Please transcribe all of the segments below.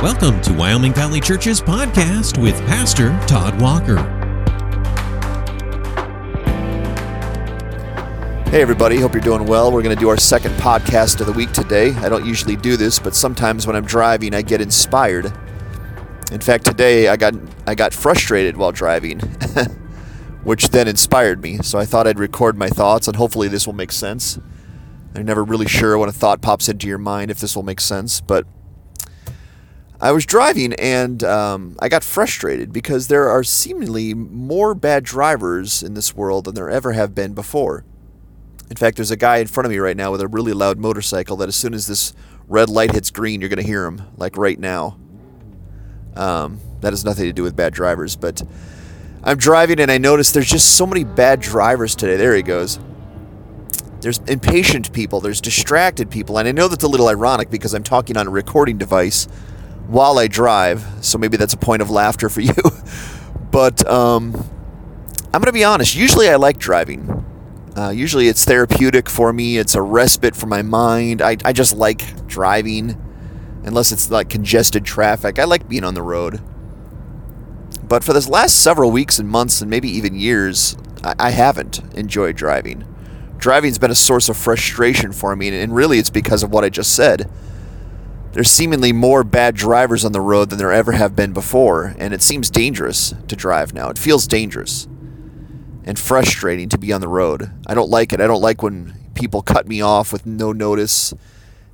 Welcome to Wyoming Valley Church's podcast with Pastor Todd Walker. Hey, everybody. Hope you're doing well. We're going to do our second podcast of the week today. I don't usually do this, but sometimes when I'm driving, I get inspired. In fact, today I got I got frustrated while driving, which then inspired me. So I thought I'd record my thoughts, and hopefully this will make sense. I'm never really sure when a thought pops into your mind if this will make sense, but I was driving and um, I got frustrated because there are seemingly more bad drivers in this world than there ever have been before. In fact, there's a guy in front of me right now with a really loud motorcycle that as soon as this red light hits green, you're going to hear him, like right now. Um, that has nothing to do with bad drivers, but I'm driving and I notice there's just so many bad drivers today. There he goes. There's impatient people, there's distracted people, and I know that's a little ironic because I'm talking on a recording device while I drive, so maybe that's a point of laughter for you. but um, I'm going to be honest. Usually, I like driving. Uh, usually, it's therapeutic for me. It's a respite for my mind. I, I just like driving, unless it's like congested traffic. I like being on the road. But for this last several weeks and months, and maybe even years, I, I haven't enjoyed driving. Driving's been a source of frustration for me, and really, it's because of what I just said there's seemingly more bad drivers on the road than there ever have been before, and it seems dangerous to drive now. It feels dangerous and frustrating to be on the road. I don't like it. I don't like when people cut me off with no notice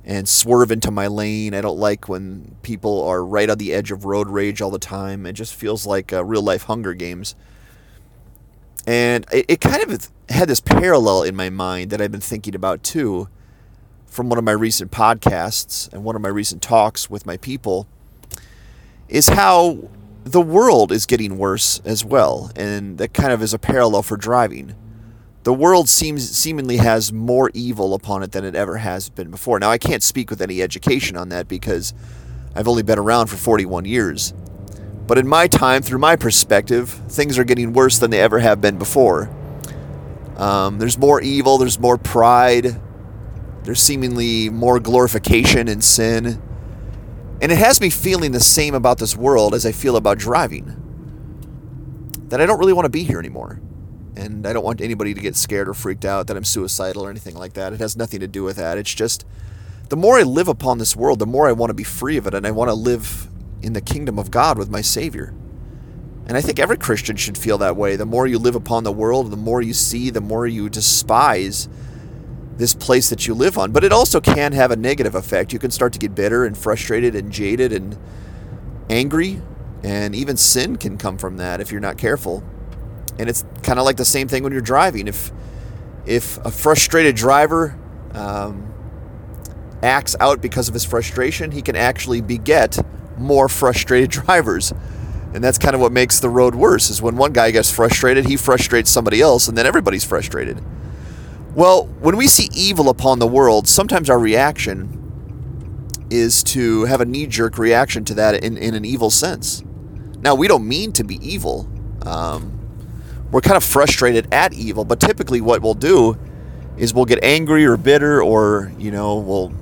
and swerve into my lane. I don't like when people are right on the edge of road rage all the time. It just feels like uh, real life Hunger Games. And it, it kind of had this parallel in my mind that I've been thinking about too from one of my recent podcasts and one of my recent talks with my people is how the world is getting worse as well, and that kind of is a parallel for driving. The world seems seemingly has more evil upon it than it ever has been before. Now, I can't speak with any education on that because I've only been around for 41 years. But in my time, through my perspective, things are getting worse than they ever have been before. Um, there's more evil, there's more pride, there's seemingly more glorification in sin. And it has me feeling the same about this world as I feel about driving. That I don't really want to be here anymore. And I don't want anybody to get scared or freaked out that I'm suicidal or anything like that. It has nothing to do with that. It's just the more I live upon this world, the more I want to be free of it and I want to live in the kingdom of God with my Savior. And I think every Christian should feel that way. The more you live upon the world, the more you see, the more you despise this place that you live on. But it also can have a negative effect. You can start to get bitter and frustrated and jaded and angry, and even sin can come from that if you're not careful. And it's kind of like the same thing when you're driving. If if a frustrated driver um, acts out because of his frustration, he can actually beget more frustrated drivers. And that's kind of what makes the road worse. Is when one guy gets frustrated, he frustrates somebody else, and then everybody's frustrated. Well, when we see evil upon the world, sometimes our reaction is to have a knee jerk reaction to that in, in an evil sense. Now, we don't mean to be evil. Um, we're kind of frustrated at evil, but typically what we'll do is we'll get angry or bitter or, you know, we'll,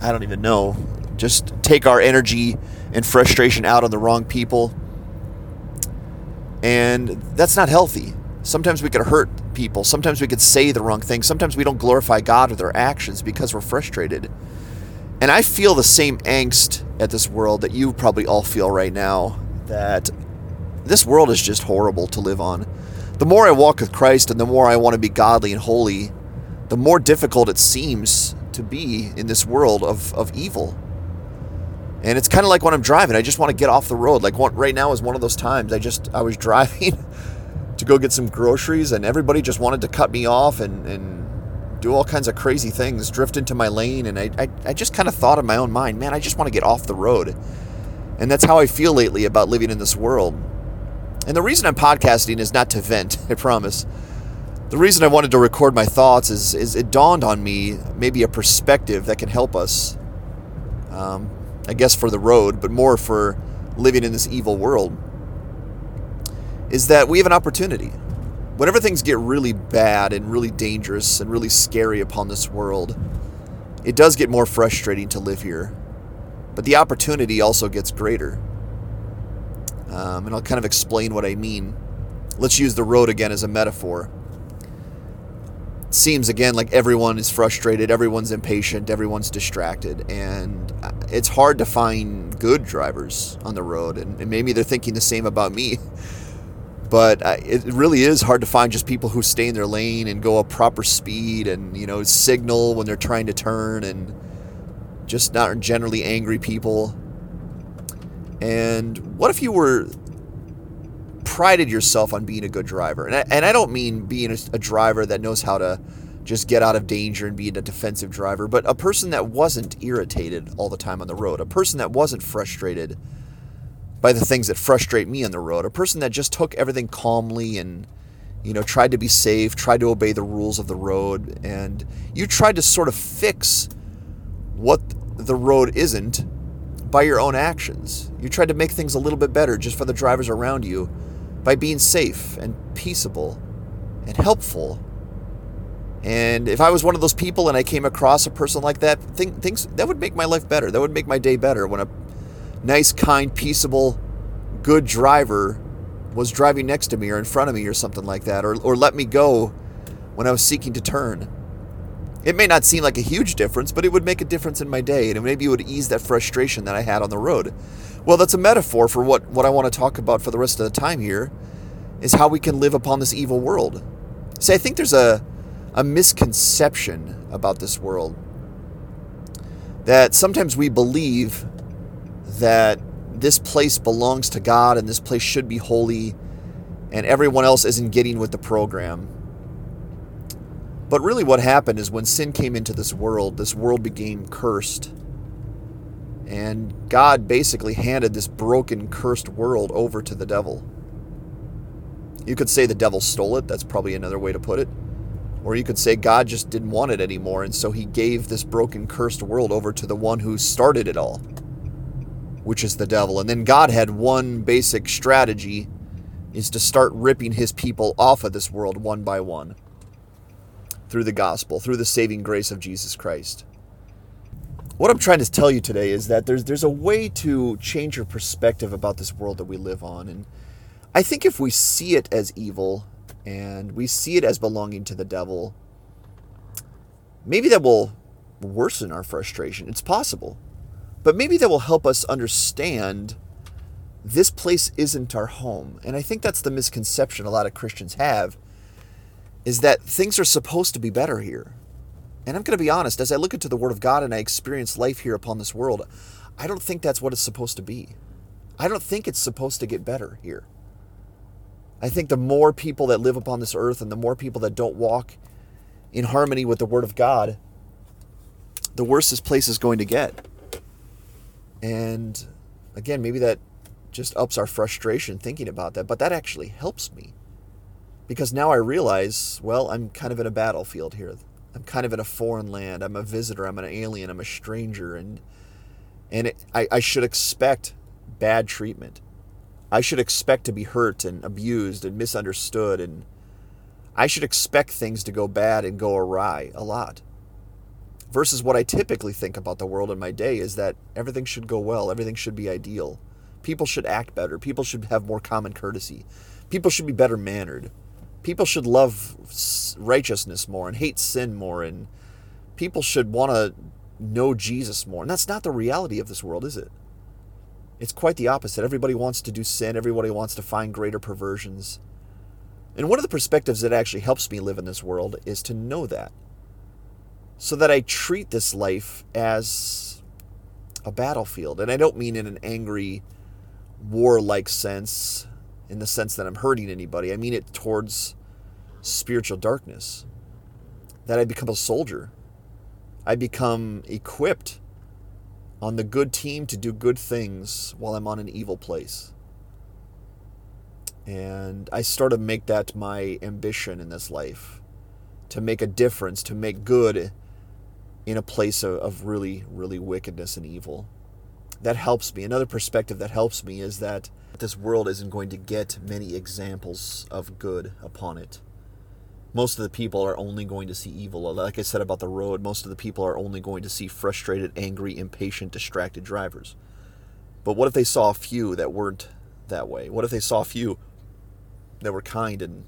I don't even know, just take our energy and frustration out on the wrong people. And that's not healthy. Sometimes we could hurt people. Sometimes we could say the wrong thing. Sometimes we don't glorify God with our actions because we're frustrated. And I feel the same angst at this world that you probably all feel right now that this world is just horrible to live on. The more I walk with Christ and the more I want to be godly and holy, the more difficult it seems to be in this world of, of evil. And it's kind of like when I'm driving, I just want to get off the road. Like one, right now is one of those times I just I was driving go get some groceries, and everybody just wanted to cut me off and, and do all kinds of crazy things, drift into my lane. And I, I, I just kind of thought in my own mind, man, I just want to get off the road. And that's how I feel lately about living in this world. And the reason I'm podcasting is not to vent, I promise. The reason I wanted to record my thoughts is, is it dawned on me maybe a perspective that can help us, um, I guess, for the road, but more for living in this evil world is that we have an opportunity. Whenever things get really bad and really dangerous and really scary upon this world, it does get more frustrating to live here. but the opportunity also gets greater. Um, and I'll kind of explain what I mean. Let's use the road again as a metaphor. It seems again like everyone is frustrated, everyone's impatient, everyone's distracted, and it's hard to find good drivers on the road. And, and maybe they're thinking the same about me. But uh, it really is hard to find just people who stay in their lane and go a proper speed and you know signal when they're trying to turn and just not generally angry people. And what if you were prided yourself on being a good driver? And I, and I don't mean being a, a driver that knows how to just get out of danger and being a defensive driver, but a person that wasn't irritated all the time on the road, a person that wasn't frustrated by the things that frustrate me on the road, a person that just took everything calmly and you know tried to be safe, tried to obey the rules of the road, and you tried to sort of fix what the road isn't by your own actions. You tried to make things a little bit better just for the drivers around you by being safe and peaceable and helpful. And if I was one of those people and I came across a person like that, think, things that would make my life better. That would make my day better when a nice, kind, peaceable, good driver was driving next to me or in front of me or something like that, or, or let me go when I was seeking to turn. It may not seem like a huge difference, but it would make a difference in my day, and maybe it would ease that frustration that I had on the road. Well, that's a metaphor for what, what I want to talk about for the rest of the time here, is how we can live upon this evil world. See, I think there's a, a misconception about this world. That sometimes we believe that this place belongs to God and this place should be holy, and everyone else isn't getting with the program. But really, what happened is when sin came into this world, this world became cursed. And God basically handed this broken, cursed world over to the devil. You could say the devil stole it. That's probably another way to put it. Or you could say God just didn't want it anymore, and so he gave this broken, cursed world over to the one who started it all, which is the devil. And then God had one basic strategy is to start ripping his people off of this world one by one through the gospel, through the saving grace of Jesus Christ. What I'm trying to tell you today is that there's there's a way to change your perspective about this world that we live on and I think if we see it as evil and we see it as belonging to the devil, maybe that will worsen our frustration. It's possible. But maybe that will help us understand this place isn't our home. And I think that's the misconception a lot of Christians have is that things are supposed to be better here. And I'm going to be honest, as I look into the Word of God and I experience life here upon this world, I don't think that's what it's supposed to be. I don't think it's supposed to get better here. I think the more people that live upon this earth and the more people that don't walk in harmony with the Word of God, the worse this place is going to get. And again, maybe that just ups our frustration thinking about that, but that actually helps me because now I realize, well, I'm kind of in a battlefield here. I'm kind of in a foreign land. I'm a visitor. I'm an alien. I'm a stranger, and and it, I, I should expect bad treatment. I should expect to be hurt and abused and misunderstood, and I should expect things to go bad and go awry a lot. Versus what I typically think about the world in my day is that everything should go well, everything should be ideal. People should act better, people should have more common courtesy, people should be better mannered people should love righteousness more and hate sin more and people should want to know Jesus more. And that's not the reality of this world, is it? It's quite the opposite. Everybody wants to do sin, everybody wants to find greater perversions. And one of the perspectives that actually helps me live in this world is to know that. So that I treat this life as a battlefield. And I don't mean in an angry, warlike sense, in the sense that I'm hurting anybody. I mean it towards spiritual darkness. That I become a soldier. I become equipped on the good team to do good things while I'm on an evil place. And I start to make that my ambition in this life to make a difference, to make good in a place of, of really, really wickedness and evil. That helps me. Another perspective that helps me is that this world isn't going to get many examples of good upon it most of the people are only going to see evil. Like I said about the road, most of the people are only going to see frustrated, angry, impatient, distracted drivers. But what if they saw a few that weren't that way? What if they saw a few that were kind and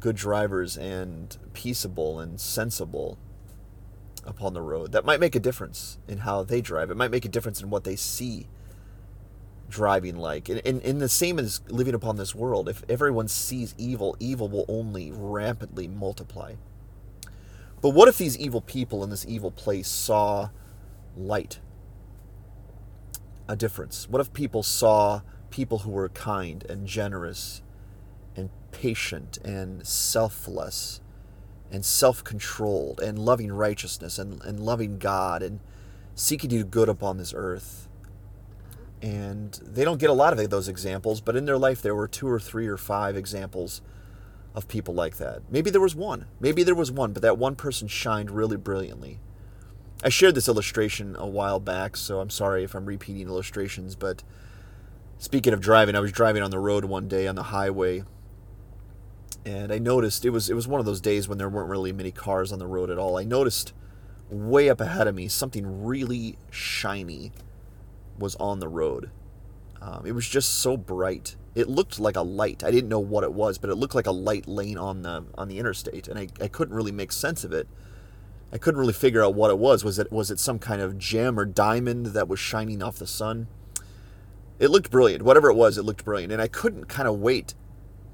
good drivers and peaceable and sensible upon the road? That might make a difference in how they drive. It might make a difference in what they see driving like. And, and, the same as living upon this world. If everyone sees evil, evil will only rampantly multiply. But what if these evil people in this evil place saw light? A difference. What if people saw people who were kind and generous and patient and selfless and self controlled and loving righteousness and, and loving God and seeking to do good upon this earth? And they don't get a lot of those examples, but in their life there were two or three or five examples of people like that. Maybe there was one. Maybe there was one, but that one person shined really brilliantly. I shared this illustration a while back, so I'm sorry if I'm repeating illustrations, but speaking of driving, I was driving on the road one day on the highway and I noticed it was it was one of those days when there weren't really many cars on the road at all. I noticed way up ahead of me something really shiny was on the road. Um, it was just so bright. It looked like a light. I didn't know what it was, but it looked like a light laying on the on the interstate, and I, I couldn't really make sense of it. I couldn't really figure out what it was. Was it was it some kind of gem or diamond that was shining off the sun? It looked brilliant. Whatever it was, it looked brilliant, and I couldn't kind of wait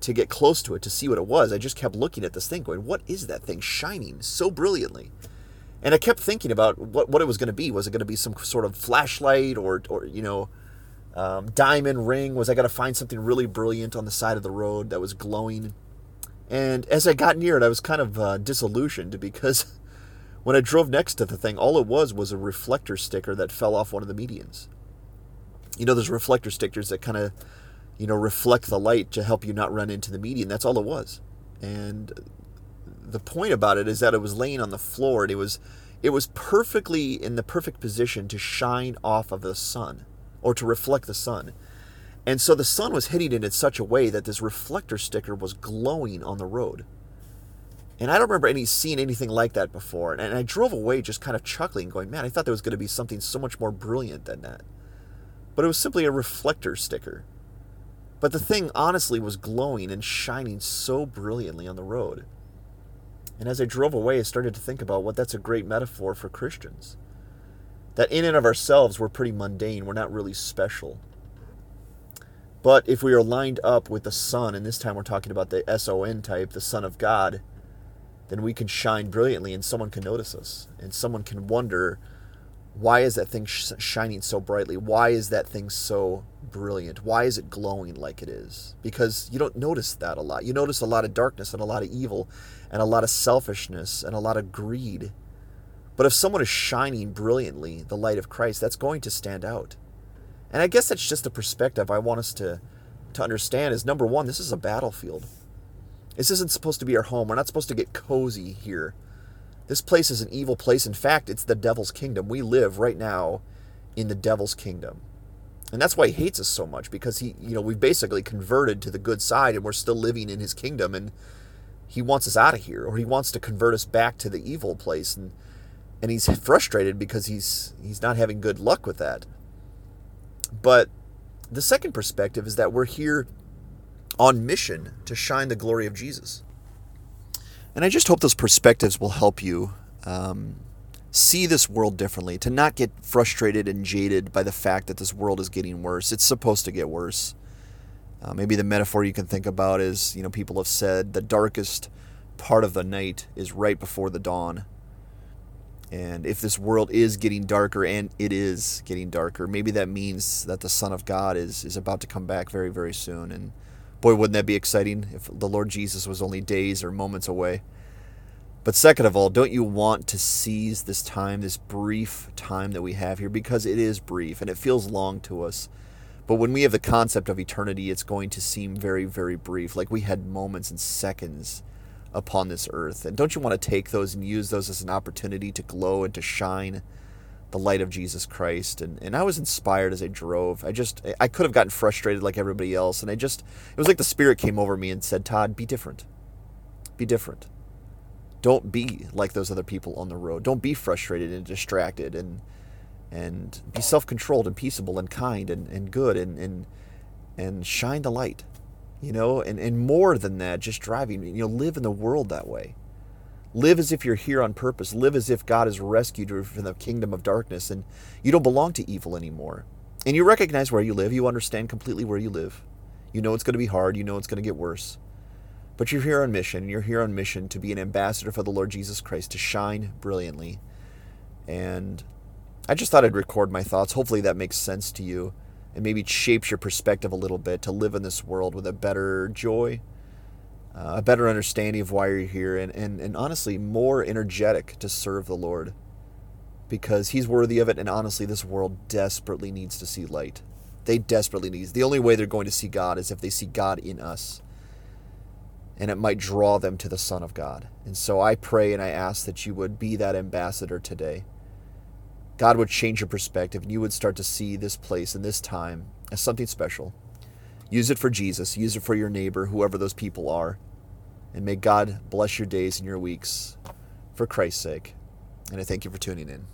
to get close to it to see what it was. I just kept looking at this thing, going, "What is that thing shining so brilliantly?" and I kept thinking about what, what it was going to be. Was it going to be some sort of flashlight or, or you know, um, diamond ring? Was I going to find something really brilliant on the side of the road that was glowing? And as I got near it, I was kind of uh, disillusioned because when I drove next to the thing, all it was was a reflector sticker that fell off one of the medians. You know, those reflector stickers that kind of, you know, reflect the light to help you not run into the median. That's all it was. And the point about it is that it was laying on the floor and it was it was perfectly in the perfect position to shine off of the sun or to reflect the sun. And so the sun was hitting it in such a way that this reflector sticker was glowing on the road. And I don't remember any seeing anything like that before. And, I drove away just kind of chuckling, going, man, I thought there was going to be something so much more brilliant than that. But it was simply a reflector sticker. But the thing honestly was glowing and shining so brilliantly on the road. And as I drove away, I started to think about what that's a great metaphor for Christians. That in and of ourselves, we're pretty mundane, we're not really special. But if we are lined up with the Son, and this time we're talking about the S O N type, the Son of God, then we can shine brilliantly and someone can notice us. And someone can wonder, why is that thing sh- shining so brightly? Why is that thing so brilliant? Why is it glowing like it is? Because you don't notice that a lot. You notice a lot of darkness and a lot of evil and a lot of selfishness and a lot of greed. But if someone is shining brilliantly the light of Christ, that's going to stand out. And I guess that's just a perspective I want us to, to understand is number one, this is a battlefield. This isn't supposed to be our home. We're not supposed to get cozy here. This place is an evil place. In fact, it's the devil's kingdom. We live right now in the devil's kingdom. And that's why he hates us so much because he, you know, we've basically converted to the good side and we're still living in his kingdom and he wants us out of here or he wants to convert us back to the evil place and and he's frustrated because he's he's not having good luck with that but the second perspective is that we're here on mission to shine the glory of jesus and i just hope those perspectives will help you um, see this world differently to not get frustrated and jaded by the fact that this world is getting worse it's supposed to get worse uh, maybe the metaphor you can think about is, you know, people have said the darkest part of the night is right before the dawn. And if this world is getting darker, and it is getting darker, maybe that means that the Son of God is, is about to come back very, very soon. And boy, wouldn't that be exciting if the Lord Jesus was only days or moments away. But second of all, don't you want to seize this time, this brief time that we have here? Because it is brief and it feels long to us. But when we have the concept of eternity, it's going to seem very, very brief. Like we had moments and seconds upon this earth. And don't you want to take those and use those as an opportunity to glow and to shine the light of Jesus Christ? And, and I was inspired as I drove. I just, I could have gotten frustrated like everybody else. And I just, it was like the Spirit came over me and said, Todd, be different. Be different. Don't be like those other people on the road. Don't be frustrated and distracted and and be self-controlled and peaceable and kind and, and good and, and and shine the light. You know, and, and more than that, just driving, you know, live in the world that way. Live as if you're here on purpose. Live as if God has rescued you from the kingdom of darkness and you don't belong to evil anymore. And you recognize where you live. You understand completely where you live. You know it's going to be hard. You know it's going to get worse. But you're here on mission. You're here on mission to be an ambassador for the Lord Jesus Christ, to shine brilliantly. And I just thought I'd record my thoughts. Hopefully that makes sense to you and maybe shapes your perspective a little bit to live in this world with a better joy, uh, a better understanding of why you're here, and, and, and honestly, more energetic to serve the Lord because He's worthy of it. And honestly, this world desperately needs to see light. They desperately need. The only way they're going to see God is if they see God in us. And it might draw them to the Son of God. And so I pray and I ask that you would be that ambassador today God would change your perspective and you would start to see this place and this time as something special. Use it for Jesus, use it for your neighbor, whoever those people are. And may God bless your days and your weeks for Christ's sake. And I thank you for tuning in.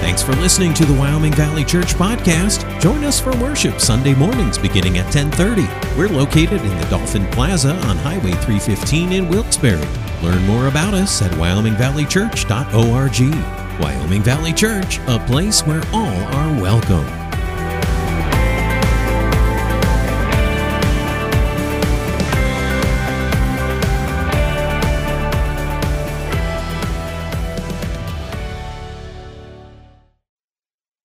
Thanks for listening to the Wyoming Valley Church podcast. Join us for worship Sunday mornings beginning at 10:30. We're located in the Dolphin Plaza on Highway 315 in Wilkes-Barre. Learn more about us at wyomingvalleychurch.org. Wyoming Valley Church, a place where all are welcome.